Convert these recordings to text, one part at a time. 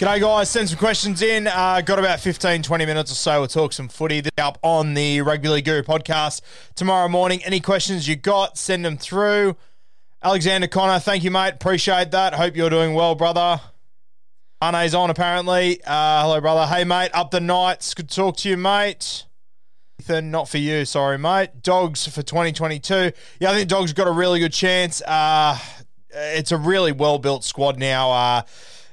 G'day, guys. Send some questions in. Uh, got about 15, 20 minutes or so. We'll talk some footy up on the Rugby League Guru podcast tomorrow morning. Any questions you got, send them through. Alexander Connor, thank you, mate. Appreciate that. Hope you're doing well, brother. Arne's on, apparently. Uh, hello, brother. Hey, mate. Up the Knights. Good to talk to you, mate. Ethan, not for you. Sorry, mate. Dogs for 2022. Yeah, I think Dogs got a really good chance. Uh, it's a really well built squad now. Uh,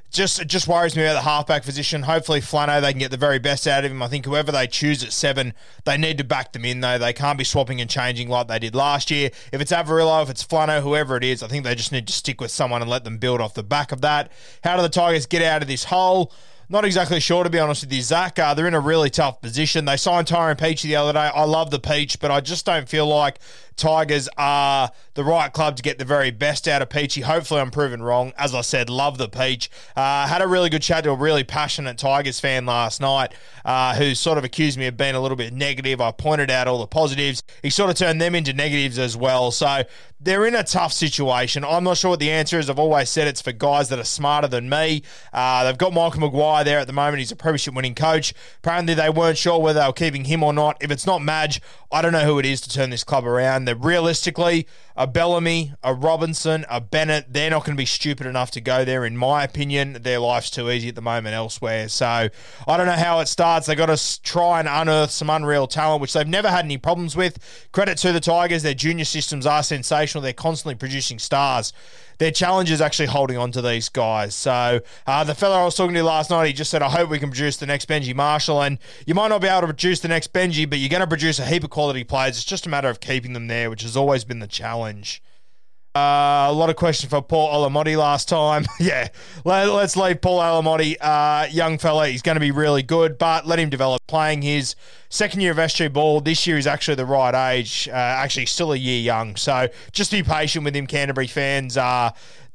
just it just worries me about the halfback position. Hopefully, Flano they can get the very best out of him. I think whoever they choose at seven, they need to back them in though. They can't be swapping and changing like they did last year. If it's Averillo, if it's Flano, whoever it is, I think they just need to stick with someone and let them build off the back of that. How do the Tigers get out of this hole? Not exactly sure, to be honest with you, Zach. Uh, they're in a really tough position. They signed Tyrone Peachey the other day. I love the Peach, but I just don't feel like Tigers are the right club to get the very best out of Peachey. Hopefully, I'm proven wrong. As I said, love the Peach. Uh, had a really good chat to a really passionate Tigers fan last night uh, who sort of accused me of being a little bit negative. I pointed out all the positives. He sort of turned them into negatives as well. So they're in a tough situation. I'm not sure what the answer is. I've always said it's for guys that are smarter than me. Uh, they've got Michael Maguire there at the moment. He's a premiership winning coach. Apparently, they weren't sure whether they were keeping him or not. If it's not Madge, I don't know who it is to turn this club around. They're realistically a Bellamy, a Robinson, a Bennett. They're not going to be stupid enough to go there, in my opinion. Their life's too easy at the moment elsewhere. So I don't know how it starts. They've got to try and unearth some unreal talent, which they've never had any problems with. Credit to the Tigers. Their junior systems are sensational. They're constantly producing stars their challenge is actually holding on to these guys. So uh, the fellow I was talking to last night, he just said, I hope we can produce the next Benji Marshall. And you might not be able to produce the next Benji, but you're going to produce a heap of quality players. It's just a matter of keeping them there, which has always been the challenge. Uh, a lot of questions for Paul Alamoti last time. yeah, let, us leave Paul Alamoti, uh, young fella. He's going to be really good, but let him develop. Playing his second year of SG ball this year is actually the right age. Uh, actually, still a year young. So just be patient with him, Canterbury fans.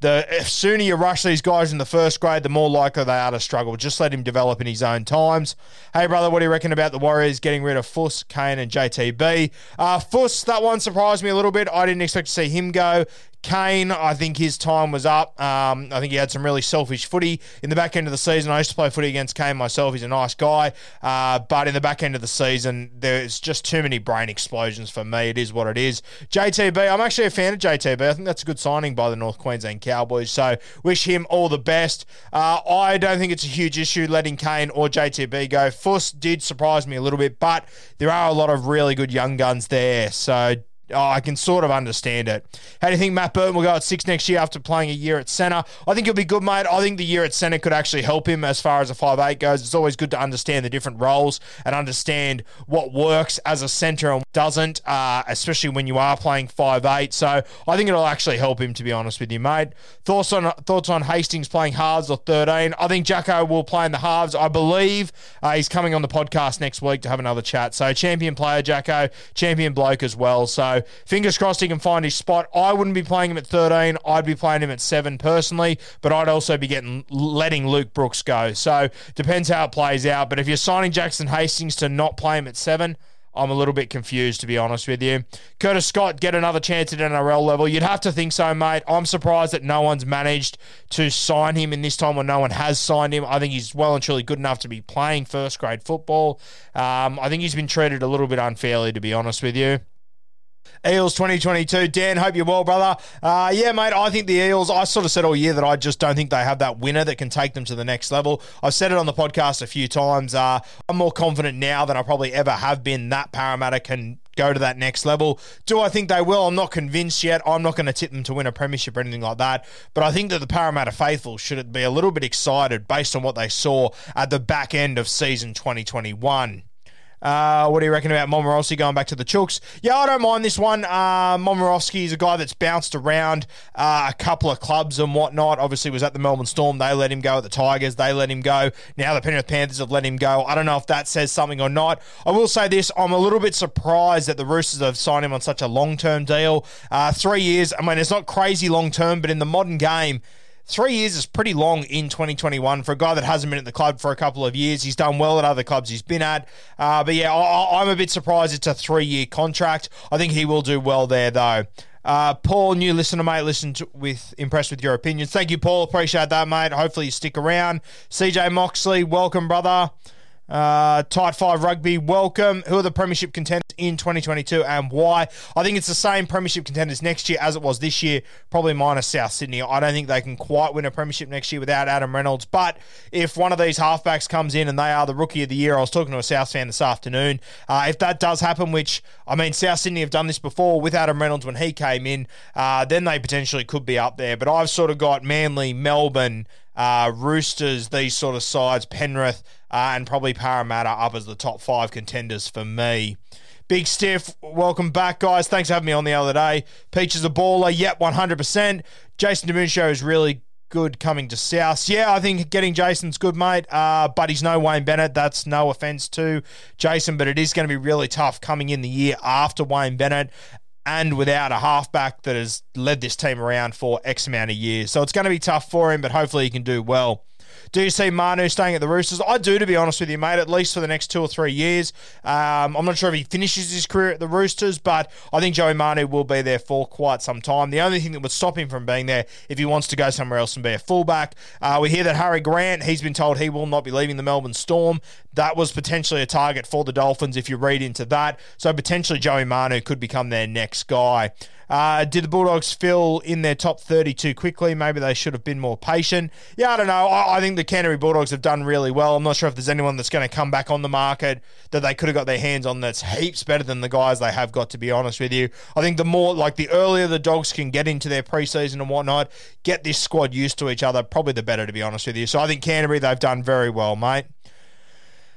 The sooner you rush these guys in the first grade, the more likely they are to struggle. Just let him develop in his own times. Hey, brother, what do you reckon about the Warriors getting rid of Fuss, Kane, and JTB? Uh, Fuss, that one surprised me a little bit. I didn't expect to see him go. Kane, I think his time was up. Um, I think he had some really selfish footy in the back end of the season. I used to play footy against Kane myself. He's a nice guy, uh, but in the back end of the season, there's just too many brain explosions for me. It is what it is. JTB, I'm actually a fan of JTB. I think that's a good signing by the North Queensland Cowboys. So wish him all the best. Uh, I don't think it's a huge issue letting Kane or JTB go. Fuss did surprise me a little bit, but there are a lot of really good young guns there. So oh, I can sort of understand it. How do you think Matt Burton will go at six next year after playing a year at centre? I think he'll be good, mate. I think the year at centre could actually help him as far as a five eight goes. It's always good to understand the different roles and understand what works as a centre and doesn't, uh, especially when you are playing five eight. So I think it'll actually help him, to be honest with you, mate. Thoughts on thoughts on Hastings playing halves or 13? I think Jacko will play in the halves. I believe uh, he's coming on the podcast next week to have another chat. So champion player, Jacko, champion bloke as well. So fingers crossed he can find his spot. I wouldn't be playing him at 13. I'd be playing him at 7 personally, but I'd also be getting letting Luke Brooks go. So depends how it plays out. But if you're signing Jackson Hastings to not play him at 7, I'm a little bit confused, to be honest with you. Curtis Scott get another chance at NRL level. You'd have to think so, mate. I'm surprised that no one's managed to sign him in this time when no one has signed him. I think he's well and truly good enough to be playing first grade football. Um, I think he's been treated a little bit unfairly, to be honest with you. Eels 2022. Dan, hope you're well, brother. Uh, yeah, mate, I think the Eels, I sort of said all year that I just don't think they have that winner that can take them to the next level. I've said it on the podcast a few times. Uh, I'm more confident now than I probably ever have been that Parramatta can go to that next level. Do I think they will? I'm not convinced yet. I'm not going to tip them to win a premiership or anything like that. But I think that the Parramatta faithful should be a little bit excited based on what they saw at the back end of season 2021. Uh, what do you reckon about Momirovski going back to the Chooks? Yeah, I don't mind this one. Uh, Momirovski is a guy that's bounced around uh, a couple of clubs and whatnot. Obviously, was at the Melbourne Storm. They let him go at the Tigers. They let him go. Now the Penrith Panthers have let him go. I don't know if that says something or not. I will say this: I'm a little bit surprised that the Roosters have signed him on such a long-term deal. Uh, three years. I mean, it's not crazy long-term, but in the modern game Three years is pretty long in 2021 for a guy that hasn't been at the club for a couple of years. He's done well at other clubs he's been at. Uh, but yeah, I, am a bit surprised it's a three year contract. I think he will do well there, though. Uh, Paul, new listener, mate, listened with impressed with your opinions. Thank you, Paul. Appreciate that, mate. Hopefully you stick around. CJ Moxley, welcome, brother. Uh, Tight 5 Rugby, welcome. Who are the Premiership contenders in 2022 and why? I think it's the same Premiership contenders next year as it was this year, probably minus South Sydney. I don't think they can quite win a Premiership next year without Adam Reynolds. But if one of these halfbacks comes in and they are the Rookie of the Year, I was talking to a South fan this afternoon. Uh, if that does happen, which, I mean, South Sydney have done this before with Adam Reynolds when he came in, uh, then they potentially could be up there. But I've sort of got Manly, Melbourne, uh, Roosters, these sort of sides, Penrith, uh, and probably Parramatta up as the top five contenders for me. Big Stiff, welcome back, guys. Thanks for having me on the other day. Peach is a baller. Yep, 100%. Jason Demetriou is really good coming to South. Yeah, I think getting Jason's good, mate. Uh, but he's no Wayne Bennett. That's no offense to Jason, but it is going to be really tough coming in the year after Wayne Bennett and without a halfback that has led this team around for X amount of years. So it's going to be tough for him, but hopefully he can do well. Do you see Manu staying at the Roosters? I do, to be honest with you, mate, at least for the next two or three years. Um, I'm not sure if he finishes his career at the Roosters, but I think Joey Manu will be there for quite some time. The only thing that would stop him from being there if he wants to go somewhere else and be a fullback. Uh, we hear that Harry Grant, he's been told he will not be leaving the Melbourne Storm. That was potentially a target for the Dolphins if you read into that. So potentially Joey Manu could become their next guy. Uh, did the Bulldogs fill in their top 30 too quickly? Maybe they should have been more patient. Yeah, I don't know. I, I think the Canterbury Bulldogs have done really well. I'm not sure if there's anyone that's going to come back on the market that they could have got their hands on that's heaps better than the guys they have got, to be honest with you. I think the more, like, the earlier the Dogs can get into their preseason and whatnot, get this squad used to each other, probably the better, to be honest with you. So I think Canterbury, they've done very well, mate.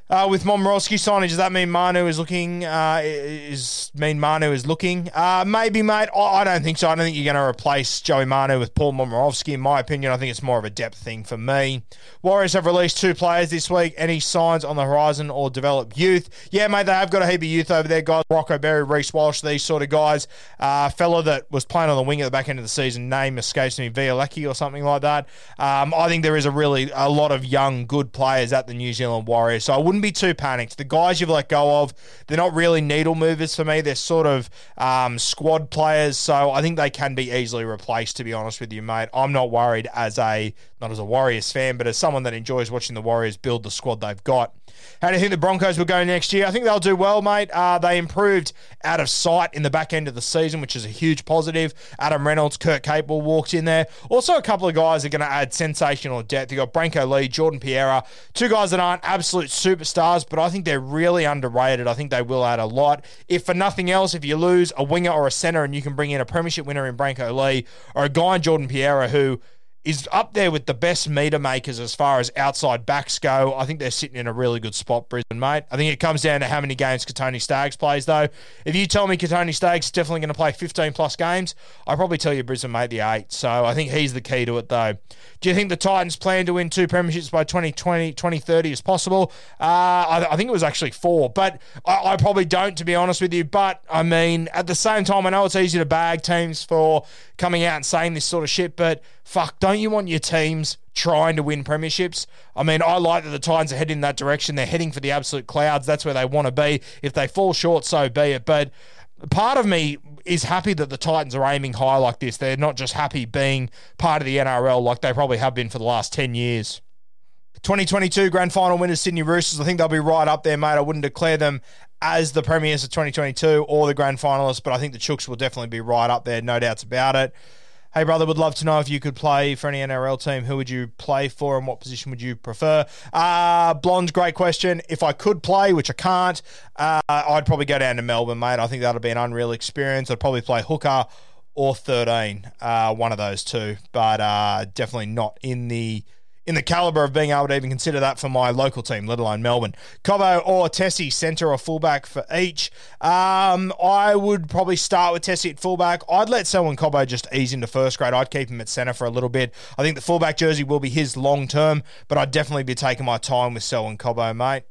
Uh, with Momirovski signing, does that mean Manu is looking? Uh, is mean Manu is looking? Uh, maybe, mate. I, I don't think so. I don't think you're going to replace Joey Manu with Paul Momirovski. In my opinion, I think it's more of a depth thing for me. Warriors have released two players this week. Any signs on the horizon or develop youth? Yeah, mate. They have got a heap of youth over there, guys. Rocco Berry, Reece Walsh, these sort of guys. Uh, fella that was playing on the wing at the back end of the season, name escapes me, Vialecki or something like that. Um, I think there is a really a lot of young, good players at the New Zealand Warriors. So I wouldn't wouldn't be too panicked. The guys you've let go of, they're not really needle movers for me. They're sort of um, squad players, so I think they can be easily replaced. To be honest with you, mate, I'm not worried as a not as a Warriors fan, but as someone that enjoys watching the Warriors build the squad they've got. How do you think the Broncos will go next year? I think they'll do well, mate. Uh, they improved out of sight in the back end of the season, which is a huge positive. Adam Reynolds, Kurt Capewell walked in there. Also, a couple of guys are going to add sensational depth. You've got Brenko Lee, Jordan Pereira, two guys that aren't absolute superstars, but I think they're really underrated. I think they will add a lot. If for nothing else, if you lose a winger or a centre and you can bring in a premiership winner in Brenko Lee or a guy in Jordan Pereira who is up there with the best meter makers as far as outside backs go. I think they're sitting in a really good spot, Brisbane, mate. I think it comes down to how many games Kotoni Staggs plays, though. If you tell me Kotoni Staggs is definitely going to play 15 plus games, I probably tell you Brisbane made the eight. So I think he's the key to it, though. Do you think the Titans plan to win two premierships by 2020, 2030 as possible? Uh, I, I, think it was actually four, but I, I probably don't, to be honest with you. But I mean, at the same time, I know it's easy to bag teams for coming out and saying this sort of shit, but fuck, don't you want your teams trying to win premierships? I mean, I like that the Titans are heading in that direction. They're heading for the absolute clouds. That's where they want to be. If they fall short, so be it. But part of me is happy that the Titans are aiming high like this. They're not just happy being part of the NRL like they probably have been for the last 10 years. 2022 grand final winners, Sydney Roosters. I think they'll be right up there, mate. I wouldn't declare them as the premiers of 2022 or the grand finalists, but I think the Chooks will definitely be right up there, no doubts about it. Hey, brother, would love to know if you could play for any NRL team. Who would you play for and what position would you prefer? Uh, Blonde's great question. If I could play, which I can't, uh, I'd probably go down to Melbourne, mate. I think that'd be an unreal experience. I'd probably play hooker or 13, uh, one of those two, but uh, definitely not in the in the caliber of being able to even consider that for my local team, let alone Melbourne. Cobbo or Tessie, centre or fullback for each. Um, I would probably start with Tessie at fullback. I'd let Selwyn Cobbo just ease into first grade. I'd keep him at centre for a little bit. I think the fullback jersey will be his long term, but I'd definitely be taking my time with Selwyn Cobbo, mate.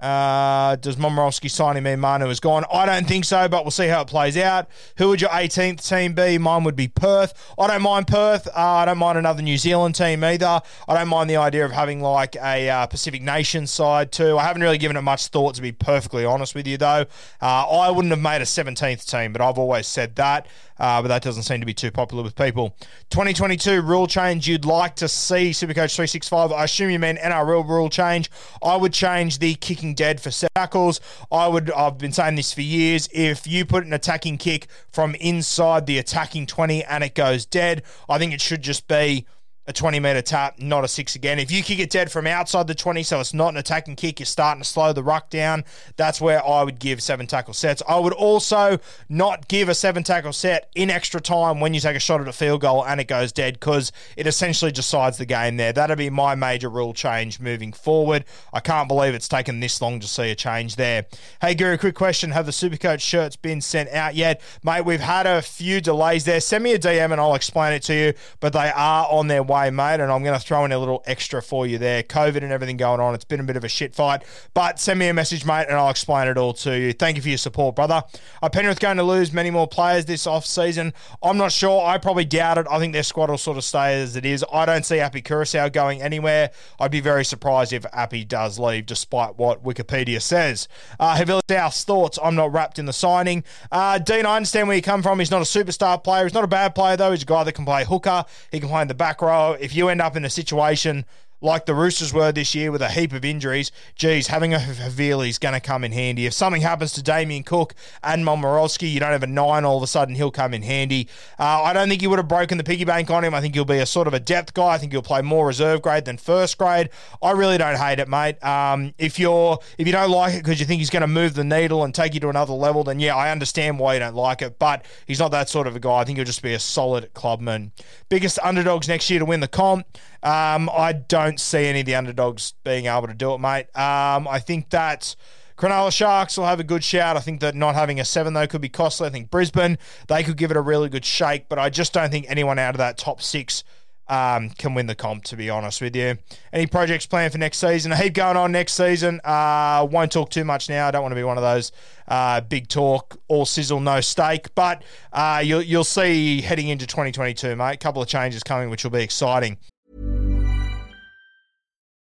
Uh, does Momirovski signing mean Manu is gone? I don't think so, but we'll see how it plays out. Who would your 18th team be? Mine would be Perth. I don't mind Perth. Uh, I don't mind another New Zealand team either. I don't mind the idea of having like a uh, Pacific Nations side too. I haven't really given it much thought, to be perfectly honest with you, though. Uh, I wouldn't have made a 17th team, but I've always said that uh, but that doesn't seem to be too popular with people. 2022 rule change you'd like to see, Supercoach 365. I assume you mean NRL rule change. I would change the kicking dead for tackles. I would. I've been saying this for years. If you put an attacking kick from inside the attacking 20 and it goes dead, I think it should just be a 20 metre tap, not a six again. If you kick it dead from outside the 20, so it's not an attacking kick, you're starting to slow the ruck down. That's where I would give seven tackle sets. I would also not give a seven tackle set in extra time when you take a shot at a field goal and it goes dead because it essentially decides the game there. That'd be my major rule change moving forward. I can't believe it's taken this long to see a change there. Hey, Guru, quick question. Have the Supercoach shirts been sent out yet? Mate, we've had a few delays there. Send me a DM and I'll explain it to you, but they are on their way way, mate. And I'm going to throw in a little extra for you there. COVID and everything going on. It's been a bit of a shit fight. But send me a message, mate, and I'll explain it all to you. Thank you for your support, brother. Are Penrith going to lose many more players this off season? I'm not sure. I probably doubt it. I think their squad will sort of stay as it is. I don't see Api Koroisau going anywhere. I'd be very surprised if Appy does leave, despite what Wikipedia says. Uh, Havili South's thoughts. I'm not wrapped in the signing. Uh, Dean, I understand where you come from. He's not a superstar player. He's not a bad player, though. He's a guy that can play hooker. He can play in the back row if you end up in a situation like the Roosters were this year with a heap of injuries, geez, having a Havili is going to come in handy. If something happens to Damien Cook and Momirovski, you don't have a nine, all of a sudden he'll come in handy. Uh, I don't think you would have broken the piggy bank on him. I think he'll be a sort of a depth guy. I think he'll play more reserve grade than first grade. I really don't hate it, mate. Um, if you're if you don't like it because you think he's going to move the needle and take you to another level, then yeah, I understand why you don't like it. But he's not that sort of a guy. I think he'll just be a solid clubman. Biggest underdogs next year to win the comp. Um, I don't see any of the underdogs being able to do it, mate. Um, I think that. Cronulla Sharks will have a good shout. I think that not having a seven, though, could be costly. I think Brisbane, they could give it a really good shake, but I just don't think anyone out of that top six um, can win the comp, to be honest with you. Any projects planned for next season? A heap going on next season. Uh, won't talk too much now. I don't want to be one of those uh, big talk, all sizzle, no steak. But uh, you'll, you'll see heading into 2022, mate. A couple of changes coming, which will be exciting.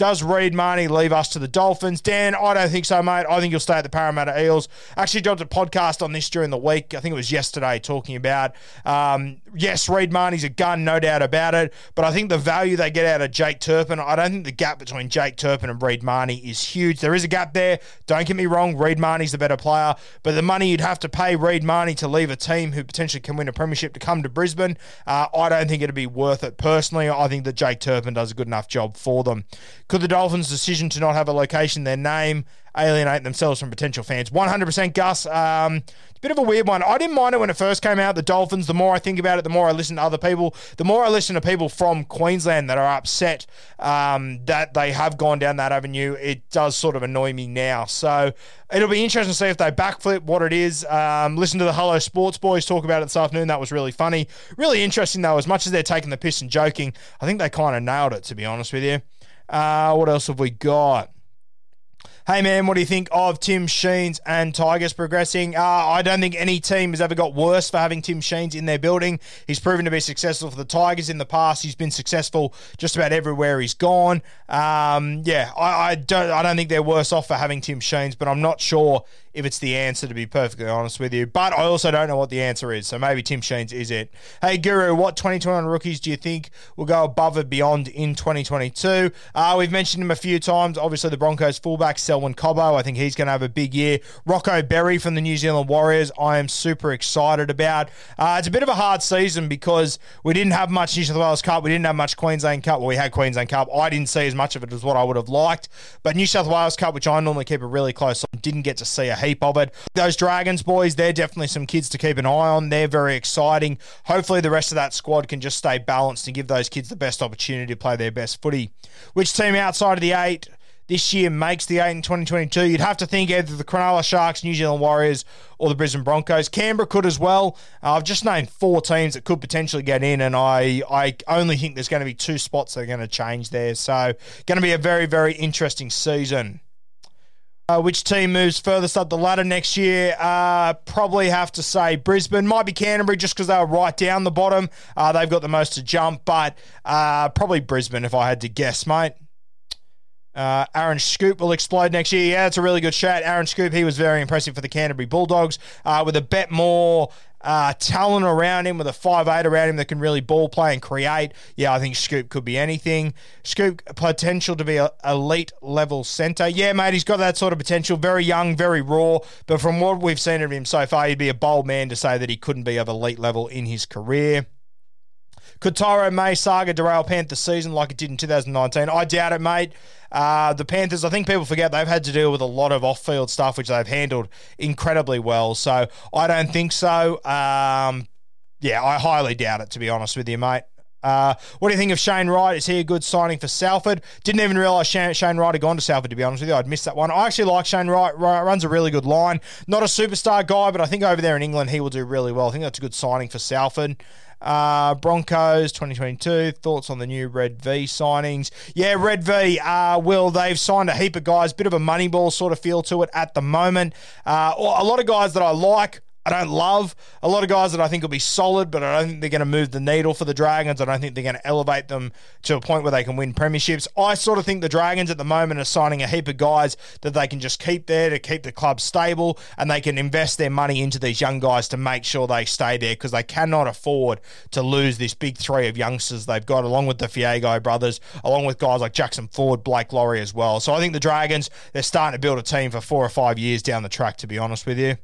Does Reed Mahoney leave us to the Dolphins? Dan, I don't think so, mate. I think he'll stay at the Parramatta Eels. Actually, dropped a podcast on this during the week. I think it was yesterday, talking about um, yes, Reed Mahoney's a gun, no doubt about it. But I think the value they get out of Jake Turpin, I don't think the gap between Jake Turpin and Reed Mahoney is huge. There is a gap there. Don't get me wrong, Reed Mahoney's the better player, but the money you'd have to pay Reed Mahoney to leave a team who potentially can win a premiership to come to Brisbane, uh, I don't think it'd be worth it personally. I think that Jake Turpin does a good enough job for them. Could the Dolphins' decision to not have a location, their name, alienate themselves from potential fans? 100% Gus. Um, bit of a weird one. I didn't mind it when it first came out, the Dolphins. The more I think about it, the more I listen to other people. The more I listen to people from Queensland that are upset um, that they have gone down that avenue, it does sort of annoy me now. So it'll be interesting to see if they backflip what it is. Um, listen to the Hello Sports Boys talk about it this afternoon. That was really funny. Really interesting, though. As much as they're taking the piss and joking, I think they kind of nailed it, to be honest with you. Uh, what else have we got? Hey man, what do you think of Tim Sheens and Tigers progressing? Uh, I don't think any team has ever got worse for having Tim Sheens in their building. He's proven to be successful for the Tigers in the past. He's been successful just about everywhere he's gone. Um, yeah, I, I, don't. I don't think they're worse off for having Tim Sheens, but I'm not sure if it's the answer, to be perfectly honest with you. But I also don't know what the answer is, so maybe Tim Sheens is it. Hey, Guru, what 2021 rookies do you think will go above and beyond in 2022? Uh, we've mentioned him a few times. Obviously, the Broncos fullback, Selwyn Cobbo. I think he's going to have a big year. Rocco Berry from the New Zealand Warriors, I am super excited about. Uh, it's a bit of a hard season because we didn't have much New South Wales Cup. We didn't have much Queensland Cup. Well, we had Queensland Cup. I didn't see as much of it as what I would have liked. But New South Wales Cup, which I normally keep a really close on, didn't get to see a heap of it. Those Dragons boys, they're definitely some kids to keep an eye on. They're very exciting. Hopefully, the rest of that squad can just stay balanced and give those kids the best opportunity to play their best footy. Which team outside of the eight this year makes the eight in 2022? You'd have to think either the Cronulla Sharks, New Zealand Warriors, or the Brisbane Broncos. Canberra could as well. Uh, I've just named four teams that could potentially get in, and I, I only think there's going to be two spots that are going to change there. So, going to be a very, very interesting season. Uh, which team moves furthest up the ladder next year? Uh, probably have to say Brisbane. Might be Canterbury just because they were right down the bottom. Uh, they've got the most to jump, but uh, probably Brisbane if I had to guess, mate. Uh, Aaron Schoupp will explode next year. Yeah, it's a really good shot. Aaron Schoupp, he was very impressive for the Canterbury Bulldogs uh, with a bit more uh, talent around him with a five eight around him that can really ball play and create. Yeah, I think Schoupp could be anything. Schoupp potential to be a elite level centre. Yeah, mate, he's got that sort of potential. Very young, very raw. But from what we've seen of him so far, he'd be a bold man to say that he couldn't be of elite level in his career. Could Tyrone May saga derail Panthers season like it did in 2019? I doubt it, mate. Uh, the Panthers, I think people forget they've had to deal with a lot of off field stuff, which they've handled incredibly well. So I don't think so. Um, yeah, I highly doubt it, to be honest with you, mate. Uh, what do you think of Shane Wright? Is he a good signing for Salford? Didn't even realise Shane, Shane Wright had gone to Salford, to be honest with you. I'd missed that one. I actually like Shane Wright. Wright. Runs a really good line. Not a superstar guy, but I think over there in England he will do really well. I think that's a good signing for Salford. Uh, Broncos 2022. Thoughts on the new Red V signings? Yeah, Red V. Uh, Will they've signed a heap of guys. Bit of a money ball sort of feel to it at the moment. Uh, a lot of guys that I like. I don't love a lot of guys that I think will be solid, but I don't think they're going to move the needle for the Dragons. I don't think they're going to elevate them to a point where they can win premierships. I sort of think the Dragons at the moment are signing a heap of guys that they can just keep there to keep the club stable and they can invest their money into these young guys to make sure they stay there because they cannot afford to lose this big three of youngsters they've got, along with the Feagai brothers, along with guys like Jackson Ford, Blake Lawrie as well. So I think the Dragons, they're starting to build a team for four or five years down the track, to be honest with you.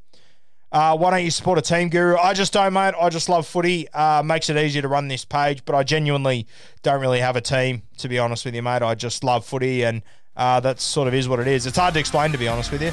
Uh, why don't you support a team guru? I just don't, mate. I just love footy. Uh, makes it easier to run this page, but I genuinely don't really have a team, to be honest with you, mate. I just love footy, and uh, that sort of is what it is. It's hard to explain, to be honest with you.